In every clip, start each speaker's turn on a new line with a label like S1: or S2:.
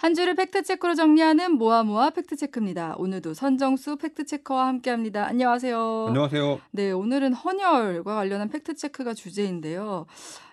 S1: 한 주를 팩트체크로 정리하는 모아모아 팩트체크입니다. 오늘도 선정수 팩트체커와 함께합니다. 안녕하세요.
S2: 안녕하세요.
S1: 네, 오늘은 헌혈과 관련한 팩트체크가 주제인데요.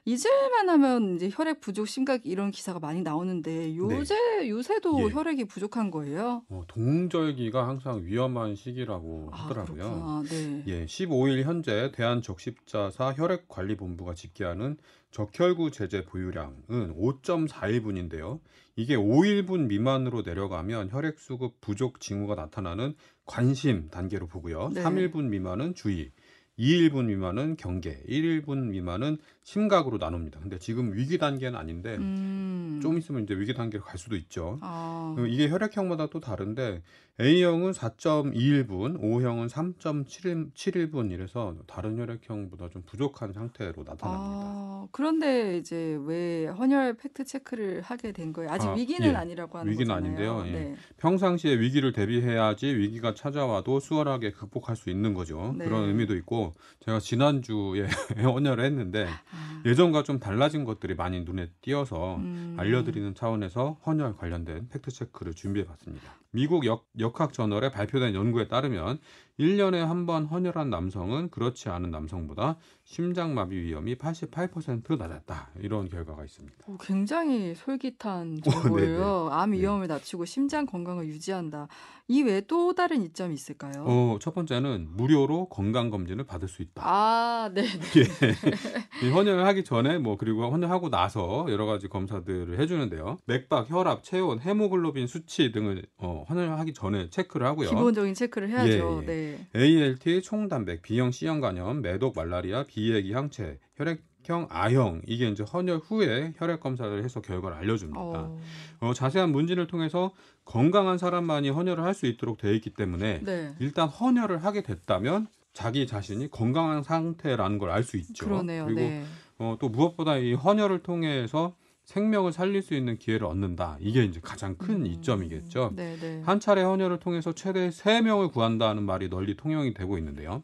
S1: 잊을만 하면 이제 혈액 부족 심각 이런 기사가 많이 나오는데 요새 요새도
S2: 예.
S1: 혈액이 부족한 거예요.
S2: 어, 동절기가 항상 위험한 시기라고
S1: 아,
S2: 하더라고요.
S1: 네.
S2: 예, 15일 현재 대한적십자사 혈액관리본부가 집계하는 적혈구 제제 보유량은 5.41분인데요. 이게 5일분 미만으로 내려가면 혈액 수급 부족 징후가 나타나는 관심 단계로 보고요.
S1: 네.
S2: 3일분 미만은 주의, 2일분 미만은 경계, 1일분 미만은 심각으로 나눕니다. 근데 지금 위기 단계는 아닌데
S1: 음.
S2: 좀 있으면 이제 위기 단계로 갈 수도 있죠.
S1: 아.
S2: 어, 이게 혈액형마다 또 다른데 A형은 4.21분, O형은 3.71분 이래서 다른 혈액형보다 좀 부족한 상태로 나타납니다.
S1: 아, 그런데 이제 왜 헌혈 팩트 체크를 하게 된 거예요? 아직
S2: 아,
S1: 위기는
S2: 예.
S1: 아니라고 하는
S2: 위기는
S1: 거잖아요.
S2: 아닌데요. 예.
S1: 네.
S2: 평상시에 위기를 대비해야지 위기가 찾아와도 수월하게 극복할 수 있는 거죠.
S1: 네.
S2: 그런 의미도 있고 제가 지난주에 헌혈을 했는데
S1: 아,
S2: 예전과 좀 달라진 것들이 많이 눈에 띄어서
S1: 음.
S2: 알려 드리는 차원에서 헌혈 관련된 팩트체크를 준비해봤습니다. 미국 역, 역학 저널에 발표된 연구에 따르면 1년에 한 번 헌혈한 남성은 그렇지 않은 남성보다 심장마비 위험이 88% 낮았다. 이런 결과가 있습니다.
S1: 오, 굉장히 솔깃한
S2: 어,
S1: 정보예요. 암
S2: 네.
S1: 위험을 낮추고 심장 건강을 유지한다. 이 외에 또 다른 이점이 있을까요?
S2: 어, 첫 번째는 무료로 건강 검진을 받을 수 있다.
S1: 아, 네.
S2: 예. 이 헌혈을 하기 전에 뭐 그리고 헌혈하고 나서 여러 가지 검사들을 해주는데요. 맥박, 혈압, 체온, 헤모글로빈 수치 등을 어, 헌혈하기 전에 체크를 하고요.
S1: 기본적인 체크를 해야죠.
S2: 예, 예.
S1: 네.
S2: ALT, 총단백, B형 C형 간염, 매독, 말라리아, 비핵이 항체, 혈액형 A형 이게 이제 헌혈 후에 혈액 검사를 해서 결과를 알려줍니다.
S1: 어,
S2: 어, 자세한 문진을 통해서 건강한 사람만이 헌혈을 할 수 있도록 되어 있기 때문에
S1: 네.
S2: 일단 헌혈을 하게 됐다면 자기 자신이 건강한 상태라는 걸 알 수 있죠.
S1: 그러네요.
S2: 그리고
S1: 네.
S2: 어, 또 무엇보다 이 헌혈을 통해서 생명을 살릴 수 있는 기회를 얻는다. 이게 이제 가장 큰
S1: 음,
S2: 이점이겠죠.
S1: 네, 네.
S2: 한 차례 헌혈을 통해서 최대 3명을 구한다는 말이 널리 통용이 되고 있는데요.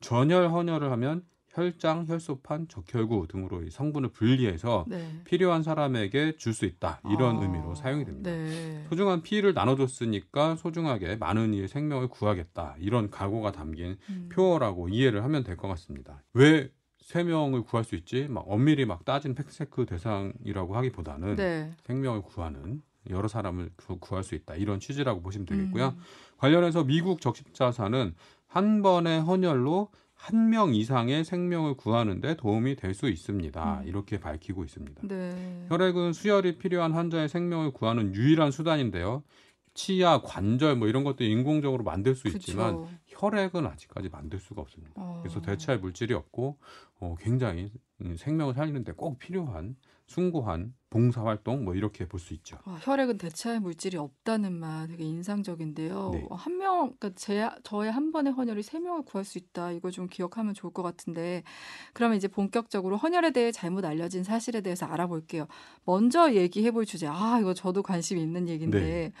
S2: 전혈 헌혈을 하면 혈장, 혈소판, 적혈구 등으로 이 성분을 분리해서
S1: 네.
S2: 필요한 사람에게 줄 수 있다. 이런
S1: 아,
S2: 의미로 사용이 됩니다.
S1: 네.
S2: 소중한 피를 나눠줬으니까 소중하게 많은 이의 생명을 구하겠다. 이런 각오가 담긴
S1: 음.
S2: 표어라고 이해를 하면 될 것 같습니다. 왜 세 명을 구할 수 있지? 막 엄밀히 막 따진 팩트체크 대상이라고 하기보다는
S1: 네.
S2: 생명을 구하는 여러 사람을 구- 구할 수 있다 이런 취지라고 보시면 되겠고요.
S1: 음.
S2: 관련해서 미국 적십자사는 한 번의 헌혈로 한 명 이상의 생명을 구하는데 도움이 될 수 있습니다.
S1: 음.
S2: 이렇게 밝히고 있습니다.
S1: 네.
S2: 혈액은 수혈이 필요한 환자의 생명을 구하는 유일한 수단인데요. 치아, 관절 뭐 이런 것도 인공적으로 만들 수 있지만
S1: 그쵸.
S2: 혈액은 아직까지 만들 수가 없습니다.
S1: 어.
S2: 그래서 대체할 물질이 없고 어, 굉장히 음, 생명을 살리는데 꼭 필요한 숭고한 봉사 활동 뭐 이렇게 볼 수 있죠.
S1: 아, 혈액은 대체할 물질이 없다는 말 되게 인상적인데요.
S2: 네.
S1: 어, 한 명, 그러니까 제, 저의 한 번의 헌혈이 세 명을 구할 수 있다. 이거 좀 기억하면 좋을 것 같은데, 그러면 이제 본격적으로 헌혈에 대해 잘못 알려진 사실에 대해서 알아볼게요. 먼저 얘기해 볼 주제. 아, 이거 저도 관심이 있는 얘기인데,
S2: 네.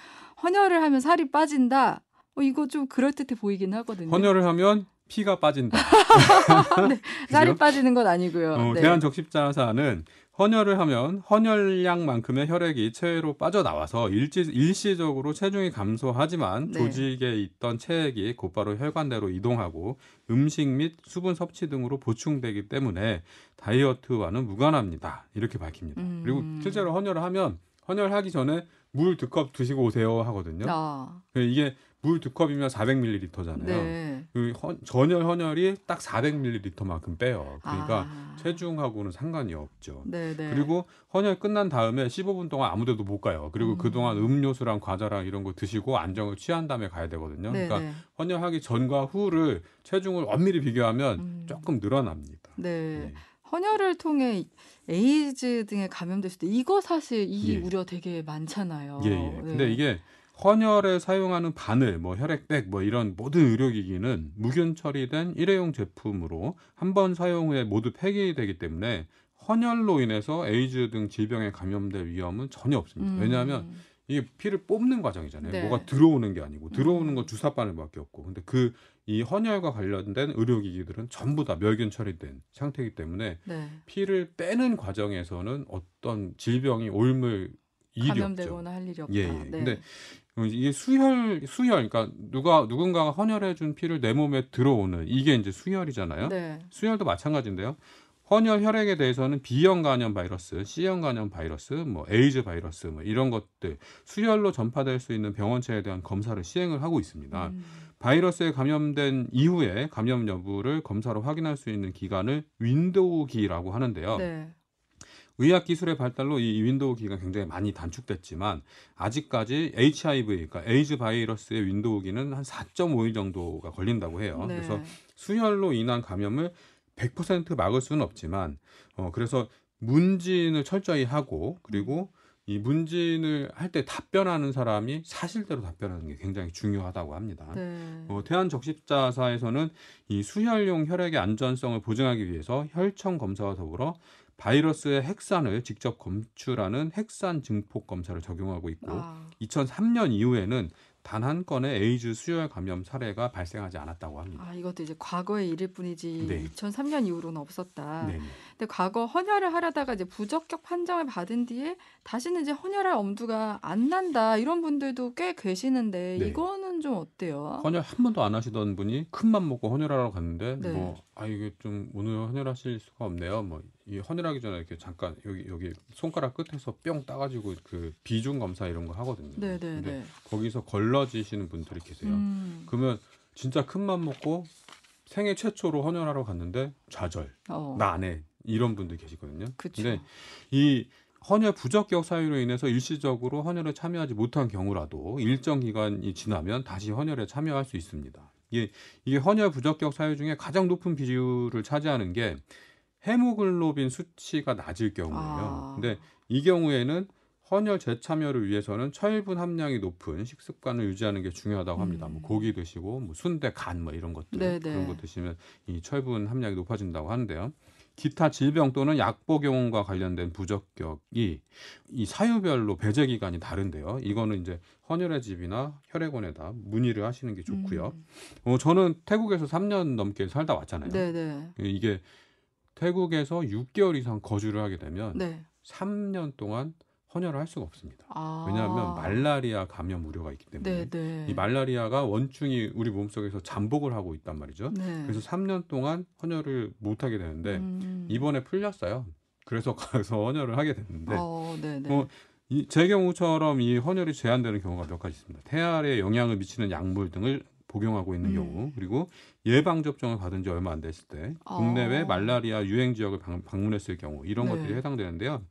S1: 헌혈을 하면 살이 빠진다. 어, 이거 좀 그럴듯해 보이긴 하거든요.
S2: 헌혈을 하면 피가 빠진다.
S1: 살이
S2: 그죠?
S1: 빠지는 건 아니고요.
S2: 어,
S1: 네.
S2: 대한적십자사는 헌혈을 하면 헌혈량만큼의 혈액이 체외로 빠져나와서 일시, 일시적으로 체중이 감소하지만
S1: 네.
S2: 조직에 있던 체액이 곧바로 혈관내로 이동하고 음식 및 수분 섭취 등으로 보충되기 때문에 다이어트와는 무관합니다. 이렇게 밝힙니다.
S1: 음.
S2: 그리고 실제로 헌혈을 하면 헌혈하기 전에 물 두 컵 드시고 오세요 하거든요.
S1: 아,
S2: 이게 물 두 컵이면 400ml잖아요.
S1: 네.
S2: 그 헌- 전혈 헌혈이 딱 400ml만큼 빼요. 그러니까
S1: 아.
S2: 체중하고는 상관이 없죠.
S1: 네, 네.
S2: 그리고 헌혈 끝난 다음에 15분 동안 아무데도 못 가요. 그리고
S1: 음.
S2: 그동안 음료수랑 과자랑 이런 거 드시고 안정을 취한 다음에 가야 되거든요.
S1: 네,
S2: 그러니까
S1: 네.
S2: 헌혈하기 전과 후를 체중을 엄밀히 비교하면
S1: 음.
S2: 조금 늘어납니다.
S1: 네.
S2: 네.
S1: 헌혈을 통해 에이즈 등에 감염됐을 때 이거 사실 이
S2: 예.
S1: 우려 되게 많잖아요.
S2: 예, 예.
S1: 네.
S2: 근데 이게 헌혈에 사용하는 바늘, 뭐 혈액백, 뭐 이런 모든 의료기기는 무균 처리된 일회용 제품으로 한 번 사용 후에 모두 폐기되기 때문에 헌혈로 인해서 에이즈 등 질병에 감염될 위험은 전혀 없습니다.
S1: 음.
S2: 왜냐하면 이게 피를 뽑는 과정이잖아요.
S1: 네.
S2: 뭐가 들어오는 게 아니고 들어오는
S1: 음.
S2: 건 주사 바늘밖에 없고. 근데 그 이 헌혈과 관련된 의료기기들은 전부 다 멸균 처리된 상태이기 때문에
S1: 네.
S2: 피를 빼는 과정에서는 어떤 질병이 옮을 일이.
S1: 감염되거나 할 일이 없다.
S2: 예, 예.
S1: 네.
S2: 근데 어, 이게 수혈 수혈 그러니까 누가 누군가가 헌혈해 준 피를 내 몸에 들어오는 이게 이제 수혈이잖아요.
S1: 네.
S2: 수혈도 마찬가지인데요. 헌혈 혈액에 대해서는 B형 간염 바이러스, C형 간염 바이러스, 뭐 에이즈 바이러스 뭐 이런 것들 수혈로 전파될 수 있는 병원체에 대한 검사를 시행을 하고 있습니다.
S1: 음.
S2: 바이러스에 감염된 이후에 감염 여부를 검사로 확인할 수 있는 기간을 윈도우기라고 하는데요.
S1: 네.
S2: 의학 기술의 발달로 이 윈도우 기가 굉장히 많이 단축됐지만 아직까지 HIV 그러니까 에이즈 바이러스의 윈도우 기는 한 4.5일 정도가 걸린다고 해요.
S1: 네.
S2: 그래서 수혈로 인한 감염을 100% 막을 수는 없지만 어 그래서 문진을 철저히 하고 그리고 이 문진을 할 때 답변하는 사람이 사실대로 답변하는 게 굉장히 중요하다고 합니다.
S1: 네.
S2: 어, 대한적십자사에서는 이 수혈용 혈액의 안전성을 보증하기 위해서 혈청 검사와 더불어 바이러스의 핵산을 직접 검출하는 핵산 증폭 검사를 적용하고 있고
S1: 아,
S2: 2003년 이후에는 단 한 건의 에이즈 수혈 감염 사례가 발생하지 않았다고 합니다.
S1: 아, 이것도 이제 과거의 일일 뿐이지
S2: 네.
S1: 2003년 이후로는 없었다.
S2: 네.
S1: 근데 과거 헌혈을 하려다가 이제 부적격 판정을 받은 뒤에 다시는 이제 헌혈할 엄두가 안 난다 이런 분들도 꽤 계시는데
S2: 네.
S1: 이거는 좀 어때요?
S2: 헌혈 한 번도 안 하시던 분이 큰맘 먹고 헌혈하러 갔는데
S1: 네.
S2: 뭐아 이게 좀 오늘 헌혈하실 수가 없네요. 뭐이 헌혈하기 전에 이렇게 잠깐 여기 여기 손가락 끝에서 뿅 따가지고 그 비중 검사 이런 거 하거든요.
S1: 네, 네,
S2: 근데
S1: 네.
S2: 거기서 걸러 지시는 분들이 계세요.
S1: 음,
S2: 그러면 진짜 큰 맘 먹고 생애 최초로 헌혈하러 갔는데 좌절,
S1: 어,
S2: 나안 해. 이런 분들 계시거든요.
S1: 그쵸.
S2: 근데 이 헌혈 부적격 사유로 인해서 일시적으로 헌혈에 참여하지 못한 경우라도 일정 기간이 지나면 다시 헌혈에 참여할 수 있습니다. 이게, 이게 헌혈 부적격 사유 중에 가장 높은 비율을 차지하는 게 헤모글로빈 수치가 낮을 경우예요.
S1: 아.
S2: 근데 이 경우에는 헌혈 재참여를 위해서는 철분 함량이 높은 식습관을 유지하는 게 중요하다고 합니다.
S1: 음.
S2: 뭐 고기 드시고 뭐 순대, 간 뭐 이런 것들
S1: 네네.
S2: 그런 거 드시면 이 철분 함량이 높아진다고 하는데요. 기타 질병 또는 약 복용과 관련된 부적격이 이 사유별로 배제 기간이 다른데요. 이거는 이제 헌혈의 집이나 혈액원에다 문의를 하시는 게 좋고요.
S1: 음,
S2: 어, 저는 태국에서 3년 넘게 살다 왔잖아요.
S1: 네, 네,
S2: 이게 태국에서 6개월 이상 거주를 하게 되면
S1: 네.
S2: 3년 동안 헌혈을 할 수가 없습니다.
S1: 아,
S2: 왜냐하면 말라리아 감염 우려가 있기 때문에
S1: 네, 네.
S2: 이 말라리아가 원충이 우리 몸속에서 잠복을 하고 있단 말이죠.
S1: 네.
S2: 그래서 3년 동안 헌혈을 못 하게 되는데
S1: 음.
S2: 이번에 풀렸어요. 그래서 가서 헌혈을 하게 됐는데
S1: 어.
S2: 어, 이, 제 경우처럼 이 헌혈이 제한되는 경우가 몇 가지 있습니다. 태아에 영향을 미치는 약물 등을 복용하고 있는
S1: 음.
S2: 경우 그리고 예방 접종을 받은 지 얼마 안 됐을 때 국내외
S1: 아.
S2: 말라리아 유행 지역을 방, 방문했을 경우 이런
S1: 네.
S2: 것들이 해당되는데요.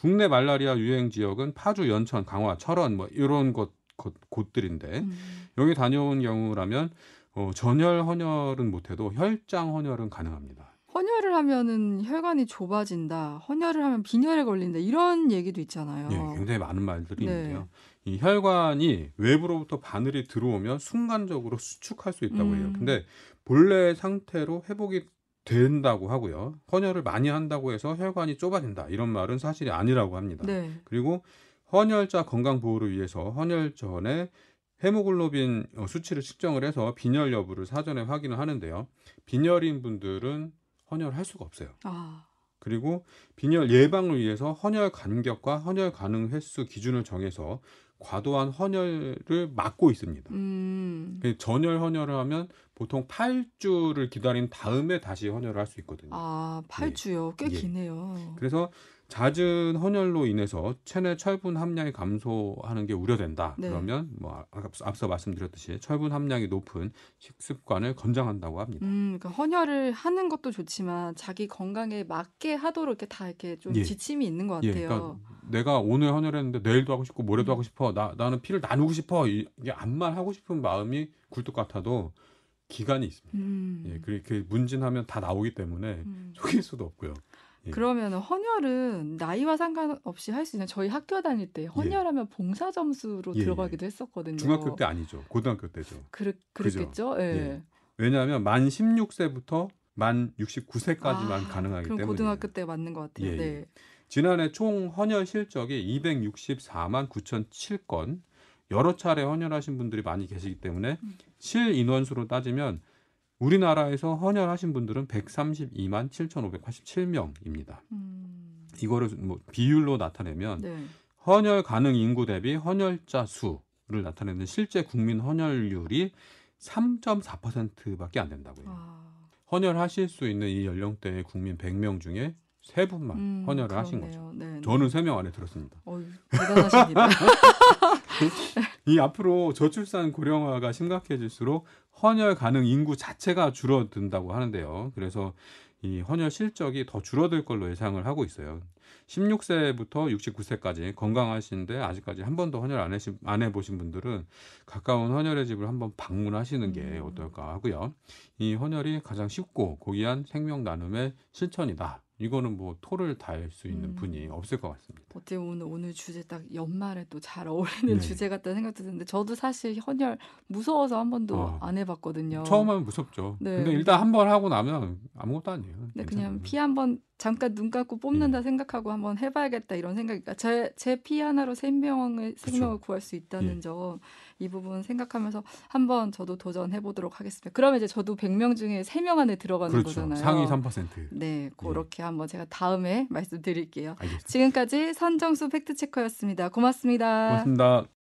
S2: 국내 말라리아 유행 지역은 파주, 연천, 강화, 철원 뭐 이런 곳, 곳 곳들인데
S1: 음.
S2: 여기 다녀온 경우라면 어, 전혈 헌혈은 못해도 혈장 헌혈은 가능합니다.
S1: 헌혈을 하면은 혈관이 좁아진다. 헌혈을 하면 빈혈에 걸린다. 이런 얘기도 있잖아요.
S2: 예, 굉장히 많은 말들이
S1: 네.
S2: 있는데요. 이 혈관이 외부로부터 바늘이 들어오면 순간적으로 수축할 수 있다고 해요.
S1: 음.
S2: 근데 본래 상태로 회복이 된다고 하고요. 헌혈을 많이 한다고 해서 혈관이 좁아진다. 이런 말은 사실이 아니라고 합니다.
S1: 네.
S2: 그리고 헌혈자 건강 보호를 위해서 헌혈 전에 헤모글로빈 어, 수치를 측정을 해서 빈혈 여부를 사전에 확인을 하는데요. 빈혈인 분들은 헌혈을 할 수가 없어요.
S1: 아,
S2: 그리고 빈혈 예방을 위해서 헌혈 간격과 헌혈 가능 횟수 기준을 정해서 과도한 헌혈을 막고 있습니다.
S1: 음.
S2: 그 전혈 헌혈을 하면 보통 8주를 기다린 다음에 다시 헌혈을 할 수 있거든요.
S1: 아, 8주요. 꽤
S2: 예.
S1: 기네요.
S2: 그래서 잦은 헌혈로 인해서 체내 철분 함량이 감소하는 게 우려된다.
S1: 네.
S2: 그러면 뭐 아- 앞서, 말씀드렸듯이 철분 함량이 높은 식습관을 권장한다고 합니다.
S1: 음, 그러니까 헌혈을 하는 것도 좋지만 자기 건강에 맞게 하도록 이렇게 다 이렇게 좀
S2: 예.
S1: 지침이 있는 것
S2: 예,
S1: 같아요.
S2: 그러니까 내가 오늘 헌혈했는데 내일도 하고 싶고 모레도
S1: 음.
S2: 하고 싶어. 나 나는 피를 나누고 싶어. 이- 이게 암만 하고 싶은 마음이 굴뚝 같아도 기간이 있습니다.
S1: 음.
S2: 예, 그렇게 문진하면 다 나오기 때문에
S1: 음.
S2: 속일 수도 없고요. 예.
S1: 그러면 헌혈은 나이와 상관없이 할 수 있는 저희 학교 다닐 때 헌혈하면 봉사 점수로
S2: 예, 예.
S1: 들어가기도 했었거든요.
S2: 중학교 때 아니죠. 고등학교 때죠.
S1: 그랬, 그랬겠죠. 예.
S2: 예. 왜냐하면 만 16세부터 만 69세까지만
S1: 아,
S2: 가능하기
S1: 그럼
S2: 때문에
S1: 고등학교 때 맞는 것 같아요.
S2: 예, 예.
S1: 네.
S2: 지난해 총 헌혈 실적이 264만 9,007건 여러 차례 헌혈하신 분들이 많이 계시기 때문에
S1: 음.
S2: 실 인원수로 따지면 우리나라에서 헌혈하신 분들은 132만 7,587명입니다.
S1: 음.
S2: 이거를 뭐 비율로 나타내면
S1: 네.
S2: 헌혈 가능 인구 대비 헌혈자 수를 나타내는 실제 국민 헌혈률이 3.4%밖에 안 된다고요.
S1: 아,
S2: 헌혈하실 수 있는 이 연령대의 국민 100명 중에 세 분만
S1: 음,
S2: 헌혈을 하신 거죠.
S1: 그렇네요. 네, 네.
S2: 저는 세 명 안에 들었습니다.
S1: 어휴, 대단하십니다.
S2: 이 앞으로 저출산 고령화가 심각해질수록 헌혈 가능 인구 자체가 줄어든다고 하는데요. 그래서 이 헌혈 실적이 더 줄어들 걸로 예상을 하고 있어요. 16세부터 69세까지 건강하신데 아직까지 한 번도 헌혈 안, 해시, 안 해보신 분들은 가까운 헌혈의 집을 한번 방문하시는 게
S1: 음.
S2: 어떨까 하고요. 이 헌혈이 가장 쉽고 고귀한 생명 나눔의 실천이다. 이거는 뭐 토를 달 수 있는
S1: 음.
S2: 분이 없을 것 같습니다.
S1: 어떻게 오늘 오늘 주제 딱 연말에 또 잘 어울리는
S2: 네.
S1: 주제 같다는 생각도 드는데 저도 사실 헌혈 무서워서 한 번도
S2: 어.
S1: 안 해봤거든요.
S2: 처음 하면 무섭죠.
S1: 네.
S2: 근데 일단 한 번 하고 나면 아무것도 아니에요.
S1: 네. 그냥 피 한 번 잠깐 눈 감고 뽑는다
S2: 예.
S1: 생각하고 한번 해봐야겠다 이런 생각이니까 제제 피 하나로 생명을 생명을 구할 수 있다는
S2: 예.
S1: 점 이 부분 생각하면서 한번 저도 도전해 보도록 하겠습니다. 그러면 이제 저도 100명 중에 3명 안에 들어가는
S2: 그렇죠.
S1: 거잖아요.
S2: 상위 3%.
S1: 네, 그렇게 한번 제가 다음에 말씀드릴게요.
S2: 알겠습니다.
S1: 지금까지 선정수 팩트 체커였습니다. 고맙습니다.
S2: 고맙습니다.